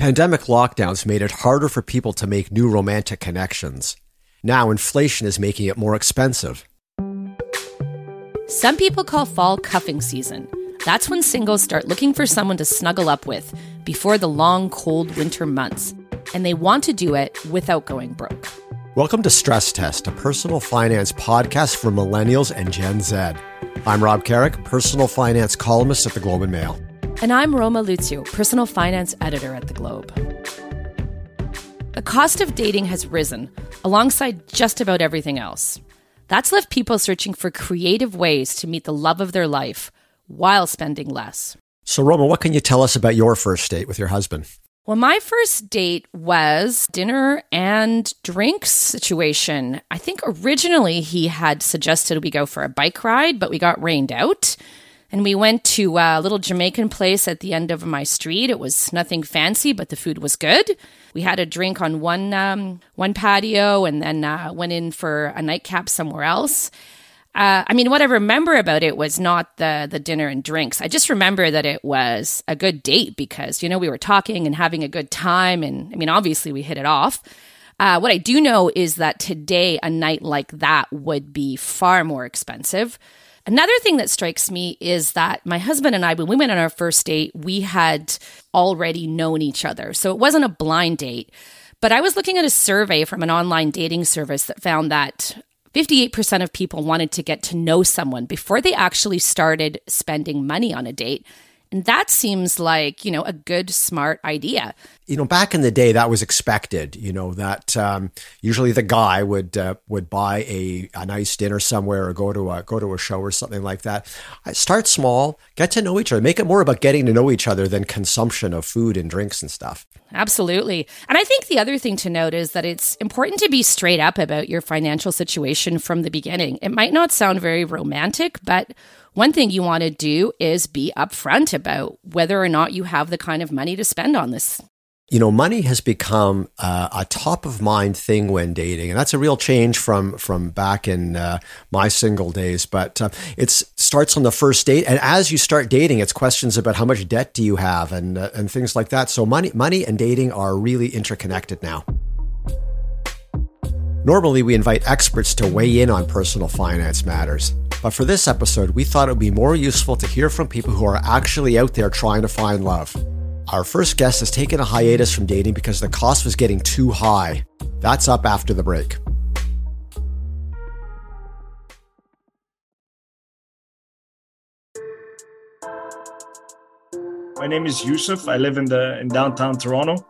Pandemic lockdowns made it harder for people to make new romantic connections. Now, inflation is making it more expensive. Some people call fall cuffing season. That's when singles start looking for someone to snuggle up with before the long, cold winter months. And they want to do it without going broke. Welcome to Stress Test, a personal finance podcast for millennials and Gen Z. I'm Rob Carrick, personal finance columnist at the Globe and Mail. And I'm Roma Luciw, personal finance editor at The Globe. The cost of dating has risen alongside just about everything else. That's left people searching for creative ways to meet the love of their life while spending less. So, Roma, what can you tell us about your first date with your husband? Well, my first date was dinner and drinks situation. I think originally he had suggested we go for a bike ride, but we got rained out. And we went to a little Jamaican place at the end of my street. It was nothing fancy, but the food was good. We had a drink on one um, one patio, and then uh, went in for a nightcap somewhere else. Uh, I mean, what I remember about it was not the the dinner and drinks. I just remember that it was a good date because you know we were talking and having a good time, and I mean, obviously we hit it off. Uh, what I do know is that today a night like that would be far more expensive. Another thing that strikes me is that my husband and I, when we went on our first date, we had already known each other. So it wasn't a blind date. But I was looking at a survey from an online dating service that found that 58% of people wanted to get to know someone before they actually started spending money on a date. And that seems like, you know, a good, smart idea. You know, back in the day, that was expected. You know that um, usually the guy would uh, would buy a, a nice dinner somewhere or go to a go to a show or something like that. Start small, get to know each other, make it more about getting to know each other than consumption of food and drinks and stuff. Absolutely. And I think the other thing to note is that it's important to be straight up about your financial situation from the beginning. It might not sound very romantic, but one thing you want to do is be upfront about whether or not you have the kind of money to spend on this you know, money has become uh, a top of mind thing when dating, and that's a real change from from back in uh, my single days. But uh, it starts on the first date, and as you start dating, it's questions about how much debt do you have, and uh, and things like that. So money, money, and dating are really interconnected now. Normally, we invite experts to weigh in on personal finance matters. But for this episode, we thought it would be more useful to hear from people who are actually out there trying to find love. Our first guest has taken a hiatus from dating because the cost was getting too high. That's up after the break. My name is Yusuf. I live in the in downtown Toronto.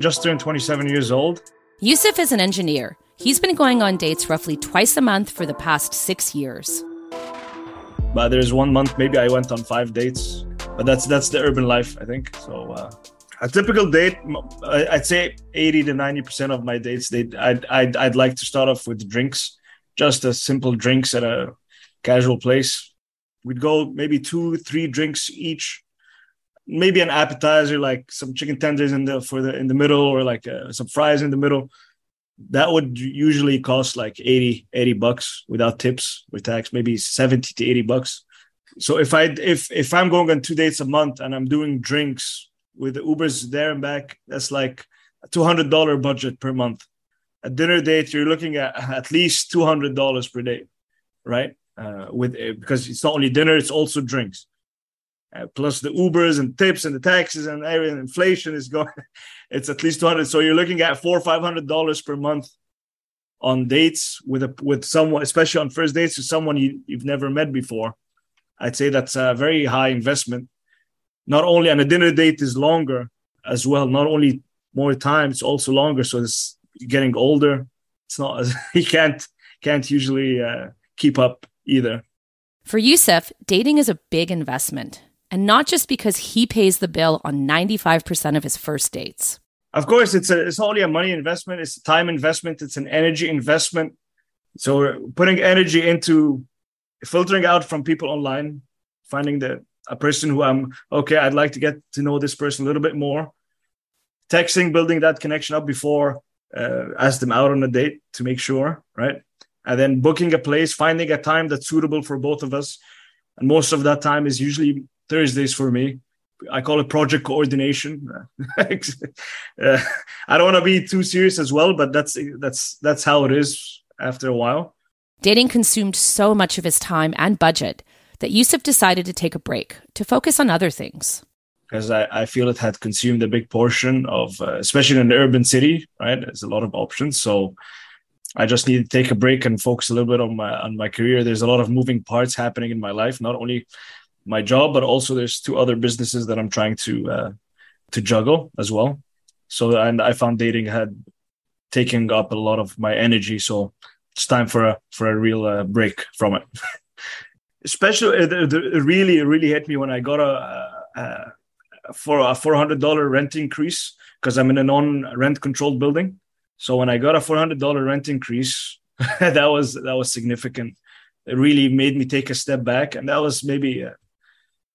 Just turned 27 years old. Yusuf is an engineer. He's been going on dates roughly twice a month for the past six years. But there's one month maybe I went on five dates. But that's that's the urban life, I think. So uh, a typical date, I'd say 80 to 90 percent of my dates, they I'd, I'd I'd like to start off with drinks, just a simple drinks at a casual place. We'd go maybe two, three drinks each maybe an appetizer like some chicken tenders in the for the in the middle or like uh, some fries in the middle. That would usually cost like 80 80 bucks without tips with tax maybe 70 to 80 bucks. So if i if if i'm going on two dates a month and i'm doing drinks with the ubers there and back that's like a $200 budget per month. A dinner date you're looking at at least $200 per day right? Uh, with because it's not only dinner it's also drinks uh, plus the Ubers and tips and the taxes and everything, inflation is going. It's at least 200. So you're looking at four or five hundred dollars per month on dates with a with someone, especially on first dates with someone you, you've never met before. I'd say that's a very high investment. Not only and a dinner date is longer as well. Not only more time, it's also longer. So it's getting older. It's not as you can't can't usually uh, keep up either. For Yusuf, dating is a big investment and not just because he pays the bill on 95% of his first dates. Of course, it's a, it's only a money investment, it's a time investment, it's an energy investment. So we're putting energy into filtering out from people online, finding the a person who I'm okay, I'd like to get to know this person a little bit more. Texting, building that connection up before uh, ask them out on a date to make sure, right? And then booking a place, finding a time that's suitable for both of us. And most of that time is usually Thursdays for me I call it project coordination. uh, I don't want to be too serious as well, but that's that's that's how it is after a while. Dating consumed so much of his time and budget that Yusuf decided to take a break to focus on other things. Because I, I feel it had consumed a big portion of, uh, especially in an urban city, right? There's a lot of options. So I just need to take a break and focus a little bit on my on my career. There's a lot of moving parts happening in my life, not only my job, but also there's two other businesses that I'm trying to uh, to juggle as well. So and I found dating had taken up a lot of my energy. So it's time for a for a real uh, break from it. Especially, it, it, really really hit me when I got a, a for a four hundred dollar rent increase because I'm in a non rent controlled building so when I got a four hundred dollar rent increase, that was that was significant. It really made me take a step back, and that was maybe uh,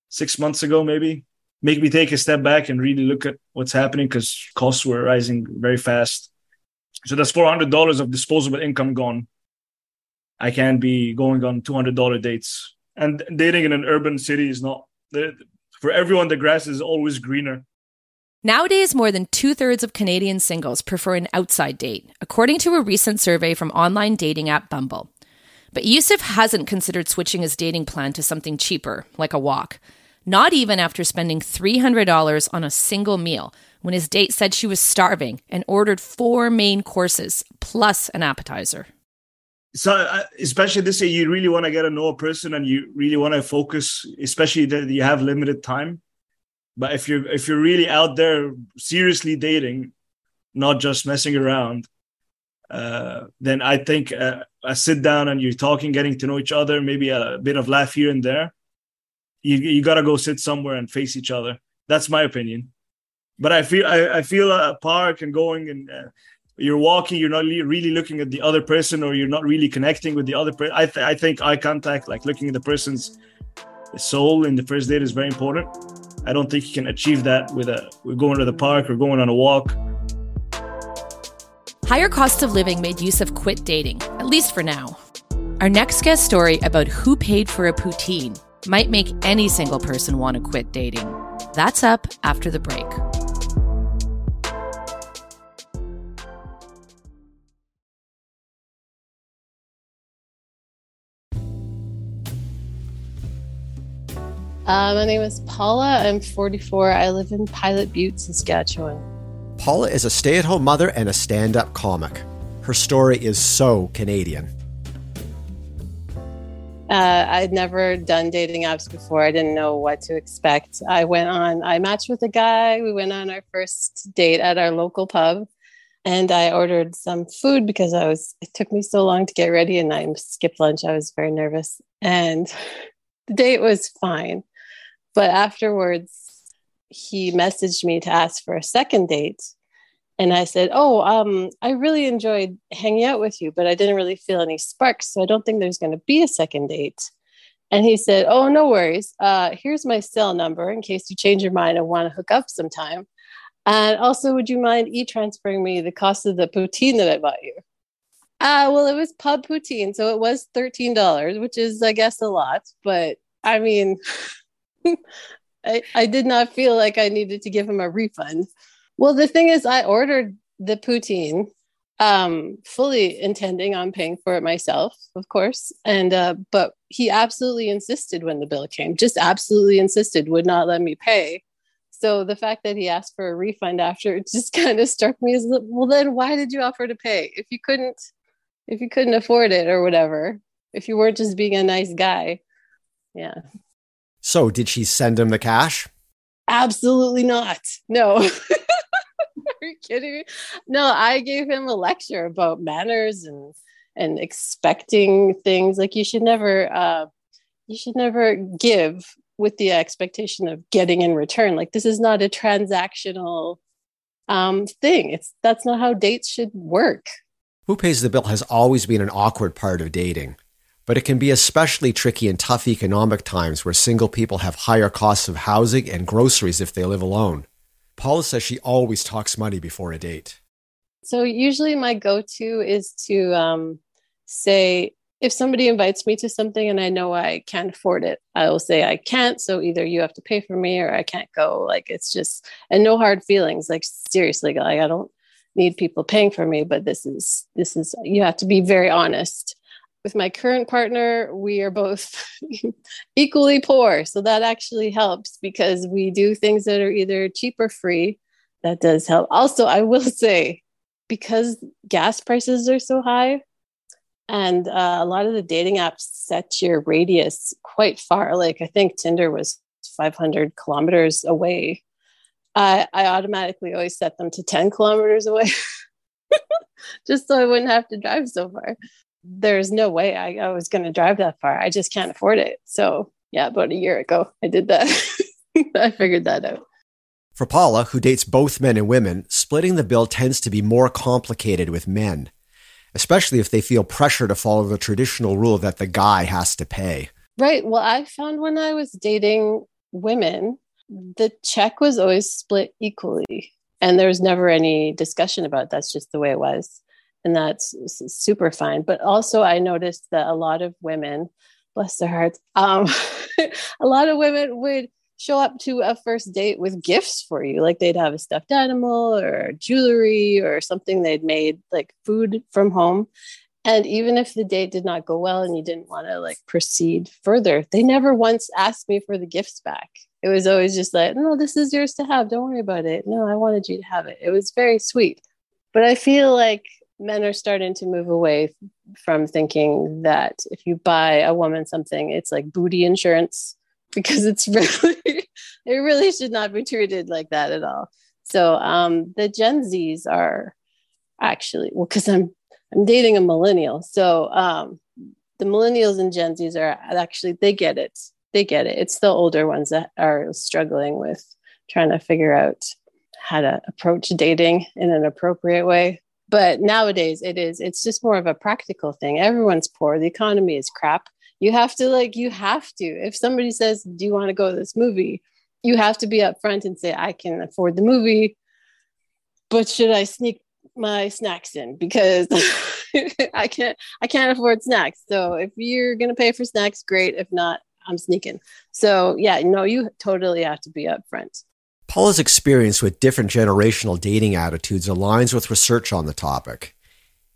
six months ago. Maybe make me take a step back and really look at what's happening because costs were rising very fast. So that's four hundred dollars of disposable income gone. I can't be going on two hundred dollar dates, and dating in an urban city is not for everyone. The grass is always greener. Nowadays, more than two thirds of Canadian singles prefer an outside date, according to a recent survey from online dating app Bumble. But Yusuf hasn't considered switching his dating plan to something cheaper, like a walk. Not even after spending $300 on a single meal when his date said she was starving and ordered four main courses plus an appetizer. So, uh, especially this year, you really want to get to know a person and you really want to focus, especially that you have limited time but if you're if you're really out there seriously dating, not just messing around, uh, then I think uh, a sit down and you're talking, getting to know each other, maybe a bit of laugh here and there. You you gotta go sit somewhere and face each other. That's my opinion. But I feel I, I feel a park and going and uh, you're walking, you're not really looking at the other person, or you're not really connecting with the other person. I th- I think eye contact, like looking at the person's soul in the first date, is very important. I don't think you can achieve that with a we're going to the park or going on a walk. Higher costs of living made Yusuf quit dating, at least for now. Our next guest story about who paid for a poutine might make any single person want to quit dating. That's up after the break. Uh, my name is Paula. I'm 44. I live in Pilot Butte, Saskatchewan. Paula is a stay at home mother and a stand up comic. Her story is so Canadian. Uh, I'd never done dating apps before. I didn't know what to expect. I went on, I matched with a guy. We went on our first date at our local pub and I ordered some food because I was, it took me so long to get ready and I skipped lunch. I was very nervous and the date was fine. But afterwards, he messaged me to ask for a second date. And I said, Oh, um, I really enjoyed hanging out with you, but I didn't really feel any sparks. So I don't think there's going to be a second date. And he said, Oh, no worries. Uh, here's my cell number in case you change your mind and want to hook up sometime. And also, would you mind e transferring me the cost of the poutine that I bought you? Uh, well, it was pub poutine. So it was $13, which is, I guess, a lot. But I mean, I, I did not feel like I needed to give him a refund. Well, the thing is, I ordered the poutine, um, fully intending on paying for it myself, of course. And uh, but he absolutely insisted when the bill came, just absolutely insisted, would not let me pay. So the fact that he asked for a refund after just kind of struck me as well. Then why did you offer to pay if you couldn't, if you couldn't afford it or whatever? If you weren't just being a nice guy, yeah. So, did she send him the cash? Absolutely not. No. Kidding me? No, I gave him a lecture about manners and and expecting things. Like you should never uh you should never give with the expectation of getting in return. Like this is not a transactional um thing. It's that's not how dates should work. Who pays the bill has always been an awkward part of dating but it can be especially tricky in tough economic times where single people have higher costs of housing and groceries if they live alone. Paula says she always talks money before a date. So, usually my go to is to um, say, if somebody invites me to something and I know I can't afford it, I will say I can't. So either you have to pay for me or I can't go. Like it's just, and no hard feelings. Like seriously, like I don't need people paying for me, but this is, this is, you have to be very honest. With my current partner, we are both equally poor. So that actually helps because we do things that are either cheap or free. That does help. Also, I will say, because gas prices are so high, and uh, a lot of the dating apps set your radius quite far. Like I think Tinder was 500 kilometers away. I, I automatically always set them to 10 kilometers away, just so I wouldn't have to drive so far. There's no way I, I was going to drive that far. I just can't afford it. So, yeah, about a year ago, I did that. I figured that out. For Paula, who dates both men and women, splitting the bill tends to be more complicated with men especially if they feel pressure to follow the traditional rule that the guy has to pay. Right. Well, I found when I was dating women, the check was always split equally. And there was never any discussion about it. that's just the way it was. And that's super fine. But also, I noticed that a lot of women, bless their hearts, um, a lot of women would show up to a first date with gifts for you. Like they'd have a stuffed animal or jewelry or something they'd made, like food from home. And even if the date did not go well and you didn't want to like proceed further, they never once asked me for the gifts back. It was always just like, no, this is yours to have. Don't worry about it. No, I wanted you to have it. It was very sweet. But I feel like men are starting to move away from thinking that if you buy a woman something, it's like booty insurance because it's really it really should not be treated like that at all. So um, the Gen Zs are actually well because I'm I'm dating a millennial, so um, the millennials and Gen Zs are actually they get it. They get it. It's the older ones that are struggling with trying to figure out how to approach dating in an appropriate way. But nowadays it is it's just more of a practical thing. Everyone's poor. The economy is crap. You have to like you have to. If somebody says do you want to go to this movie? you have to be upfront and say i can afford the movie but should i sneak my snacks in? Because i can't i can't afford snacks. So if you're going to pay for snacks great. If not i'm sneaking. So yeah no you totally have to be upfront paula's experience with different generational dating attitudes aligns with research on the topic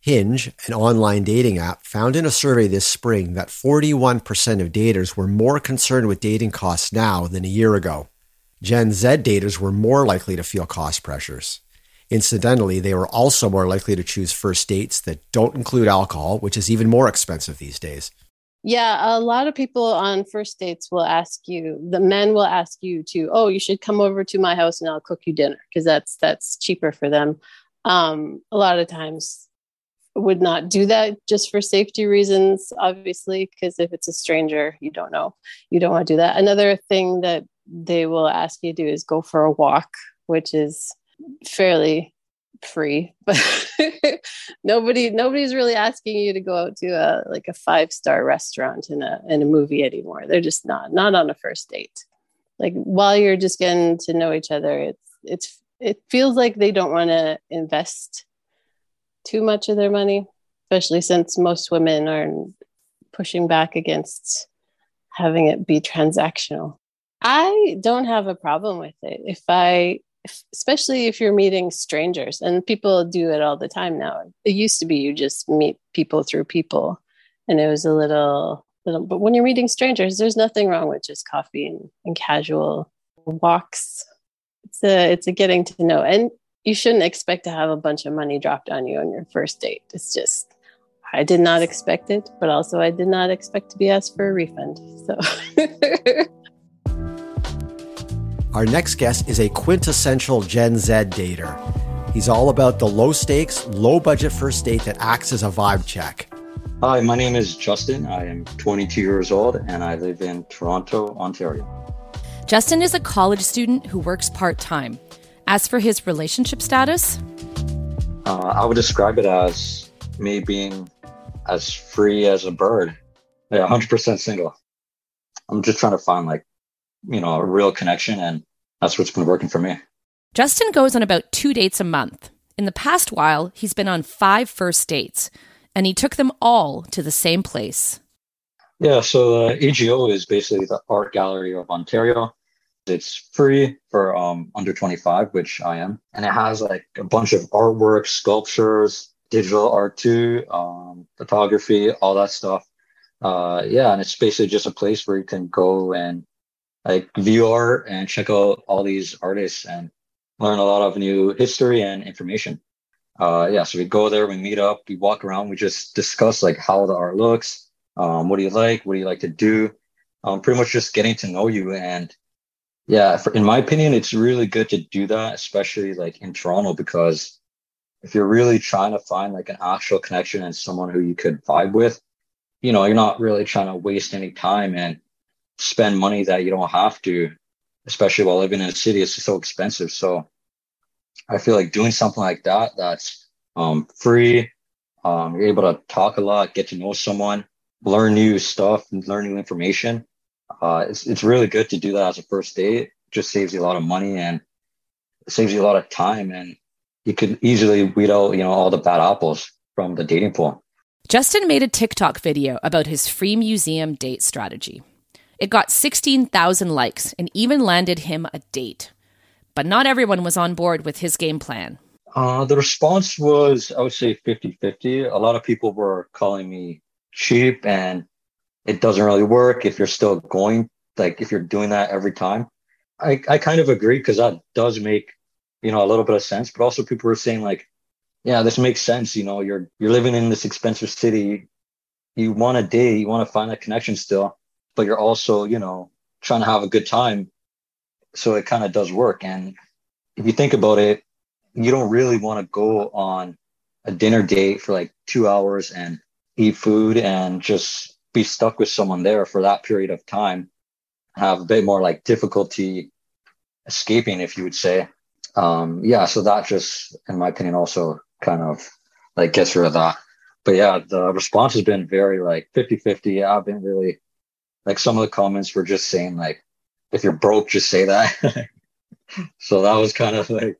Hinge, an online dating app, found in a survey this spring that 41% of daters were more concerned with dating costs now than a year ago. Gen Z daters were more likely to feel cost pressures. Incidentally, they were also more likely to choose first dates that don't include alcohol, which is even more expensive these days. Yeah, a lot of people on first dates will ask you, the men will ask you to, oh, you should come over to my house and I'll cook you dinner because that's that's cheaper for them. Um, a lot of times would not do that just for safety reasons, obviously, because if it's a stranger, you don't know. You don't want to do that. Another thing that they will ask you to do is go for a walk, which is fairly free, but nobody nobody's really asking you to go out to a like a five star restaurant in a in a movie anymore. They're just not not on a first date. Like while you're just getting to know each other, it's it's it feels like they don't want to invest too much of their money, especially since most women are pushing back against having it be transactional. I don't have a problem with it. If I, especially if you're meeting strangers, and people do it all the time now. It used to be you just meet people through people, and it was a little, little. But when you're meeting strangers, there's nothing wrong with just coffee and, and casual walks. It's a, it's a getting to know, and you shouldn't expect to have a bunch of money dropped on you on your first date. It's just, I did not expect it, but also I did not expect to be asked for a refund. So. Our next guest is a quintessential Gen Z dater. He's all about the low stakes, low budget first date that acts as a vibe check. Hi, my name is Justin. I am 22 years old and I live in Toronto, Ontario. Justin is a college student who works part time. As for his relationship status, uh, I would describe it as me being as free as a bird. Yeah, 100% single. I'm just trying to find like, you know, a real connection, and that's what's been working for me. Justin goes on about two dates a month. In the past while, he's been on five first dates. and he took them all to the same place. Yeah, so uh, AGO is basically the art gallery of Ontario. It's free for um, under 25, which I am. And it has like a bunch of artwork, sculptures, digital art too, um, photography, all that stuff. Uh, yeah, and it's basically just a place where you can go and like view art and check out all these artists and learn a lot of new history and information. Uh, yeah, so we go there, we meet up, we walk around, we just discuss like how the art looks, um, what do you like, what do you like to do, um, pretty much just getting to know you and yeah, for, in my opinion, it's really good to do that, especially like in Toronto, because if you're really trying to find like an actual connection and someone who you could vibe with, you know, you're not really trying to waste any time and spend money that you don't have to, especially while living in a city. It's so expensive. So I feel like doing something like that, that's um, free. Um, you're able to talk a lot, get to know someone, learn new stuff, learn new information uh, it's, it's really good to do that as a first date. It just saves you a lot of money and saves you a lot of time. And you could easily weed out, you know, all the bad apples from the dating pool. Justin made a TikTok video about his free museum date strategy. It got 16,000 likes and even landed him a date. But not everyone was on board with his game plan. Uh, the response was, I would say 50 50. A lot of people were calling me cheap and it doesn't really work if you're still going like if you're doing that every time i i kind of agree because that does make you know a little bit of sense but also people were saying like yeah this makes sense you know you're you're living in this expensive city you want a date, you want to find that connection still but you're also you know trying to have a good time so it kind of does work and if you think about it you don't really want to go on a dinner date for like two hours and eat food and just be stuck with someone there for that period of time, have a bit more like difficulty escaping, if you would say. Um, yeah, so that just, in my opinion, also kind of like gets rid of that. But yeah, the response has been very like 50 50. I've been really like some of the comments were just saying like, if you're broke, just say that. so that was kind of like,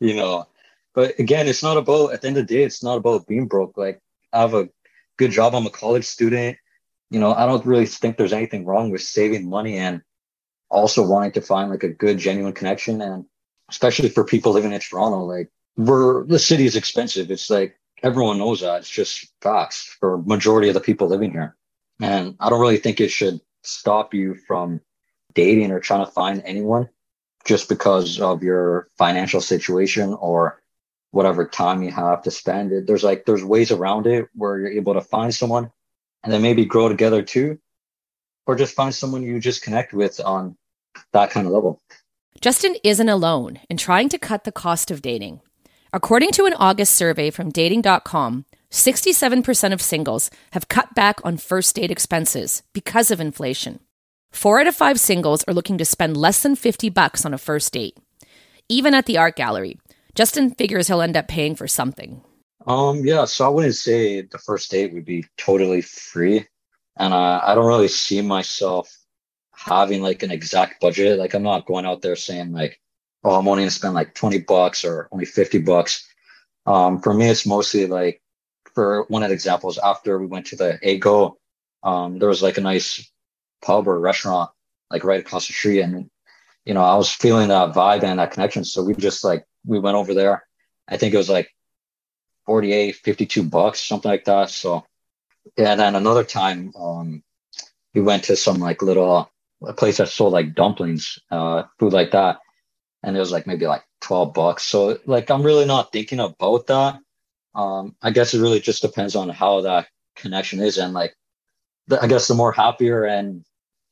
you know, but again, it's not about, at the end of the day, it's not about being broke. Like, I have a good job. I'm a college student you know, I don't really think there's anything wrong with saving money and also wanting to find like a good, genuine connection. And especially for people living in Toronto, like we're the city is expensive. It's like everyone knows that. It's just facts for majority of the people living here. And I don't really think it should stop you from dating or trying to find anyone just because of your financial situation or whatever time you have to spend it. There's like there's ways around it where you're able to find someone and then maybe grow together too, or just find someone you just connect with on that kind of level. Justin isn't alone in trying to cut the cost of dating. According to an August survey from dating.com, 67% of singles have cut back on first date expenses because of inflation. Four out of five singles are looking to spend less than 50 bucks on a first date. Even at the art gallery, Justin figures he'll end up paying for something. Um, yeah, so I wouldn't say the first date would be totally free. And uh, I don't really see myself having like an exact budget. Like I'm not going out there saying like, oh, I'm only gonna spend like 20 bucks or only 50 bucks. Um, for me, it's mostly like for one of the examples after we went to the AGO, um, there was like a nice pub or restaurant like right across the street. And, you know, I was feeling that vibe and that connection. So we just like, we went over there. I think it was like 48, 52 bucks, something like that. So, yeah, and then another time, um, we went to some like little a place that sold like dumplings, uh, food like that. And it was like maybe like 12 bucks. So like, I'm really not thinking about that. Um, I guess it really just depends on how that connection is. And like, the, I guess the more happier and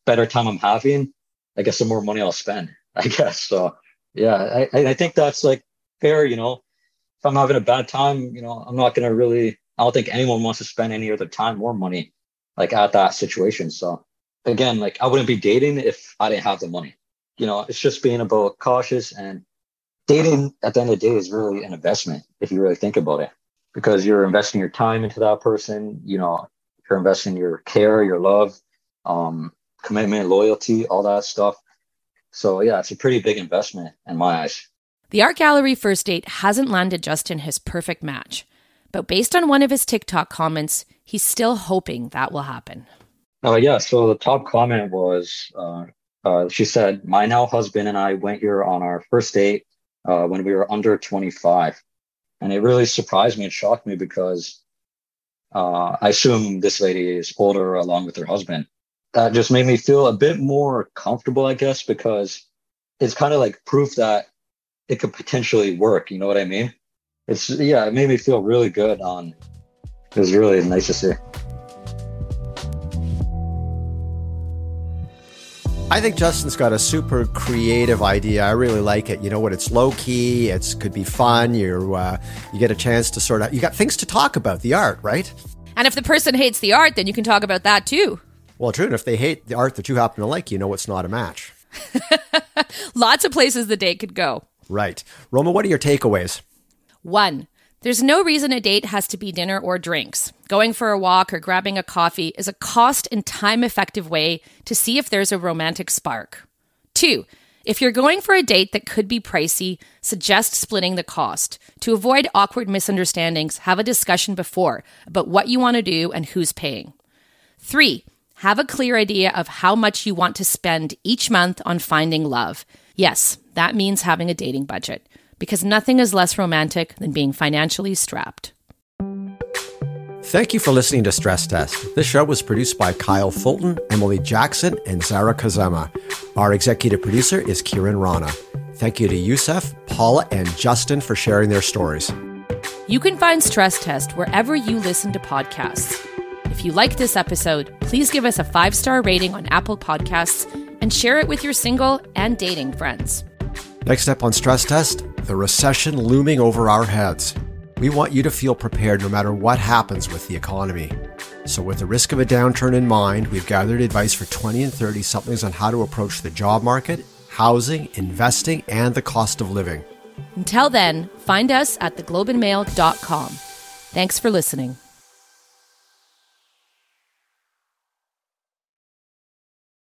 better time I'm having, I guess the more money I'll spend, I guess. So yeah, I, I think that's like fair, you know, if I'm having a bad time, you know, I'm not going to really, I don't think anyone wants to spend any other time or money like at that situation. So again, like I wouldn't be dating if I didn't have the money. You know, it's just being about cautious and dating at the end of the day is really an investment if you really think about it because you're investing your time into that person. You know, you're investing your care, your love, um, commitment, loyalty, all that stuff. So yeah, it's a pretty big investment in my eyes. The art gallery first date hasn't landed Justin his perfect match, But based on one of his TikTok comments, he's still hoping that will happen. Oh, yeah. So the top comment was uh, uh, she said, My now husband and I went here on our first date uh, when we were under 25. And it really surprised me and shocked me because uh, I assume this lady is older along with her husband. That just made me feel a bit more comfortable, I guess, because it's kind of like proof that it could potentially work. You know what I mean? It's, yeah, it made me feel really good on, it was really nice to see. I think Justin's got a super creative idea. I really like it. You know what? It's low key. It's could be fun. You uh, you get a chance to sort of you got things to talk about the art, right? And if the person hates the art, then you can talk about that too. Well, true. And if they hate the art that you happen to like, you know it's not a match. Lots of places the date could go. Right, Roma. What are your takeaways? One. There's no reason a date has to be dinner or drinks. Going for a walk or grabbing a coffee is a cost and time effective way to see if there's a romantic spark. Two, if you're going for a date that could be pricey, suggest splitting the cost. To avoid awkward misunderstandings, have a discussion before about what you want to do and who's paying. Three, have a clear idea of how much you want to spend each month on finding love. Yes, that means having a dating budget because nothing is less romantic than being financially strapped. Thank you for listening to Stress Test. This show was produced by Kyle Fulton, Emily Jackson, and Zara Kazema. Our executive producer is Kiran Rana. Thank you to Yusuf, Paula, and Justin for sharing their stories. You can find Stress Test wherever you listen to podcasts. If you like this episode, please give us a five star rating on Apple Podcasts and share it with your single and dating friends. Next up on Stress Test, the recession looming over our heads. We want you to feel prepared no matter what happens with the economy. So, with the risk of a downturn in mind, we've gathered advice for 20 and 30 somethings on how to approach the job market, housing, investing, and the cost of living. Until then, find us at theglobeandmail.com. Thanks for listening.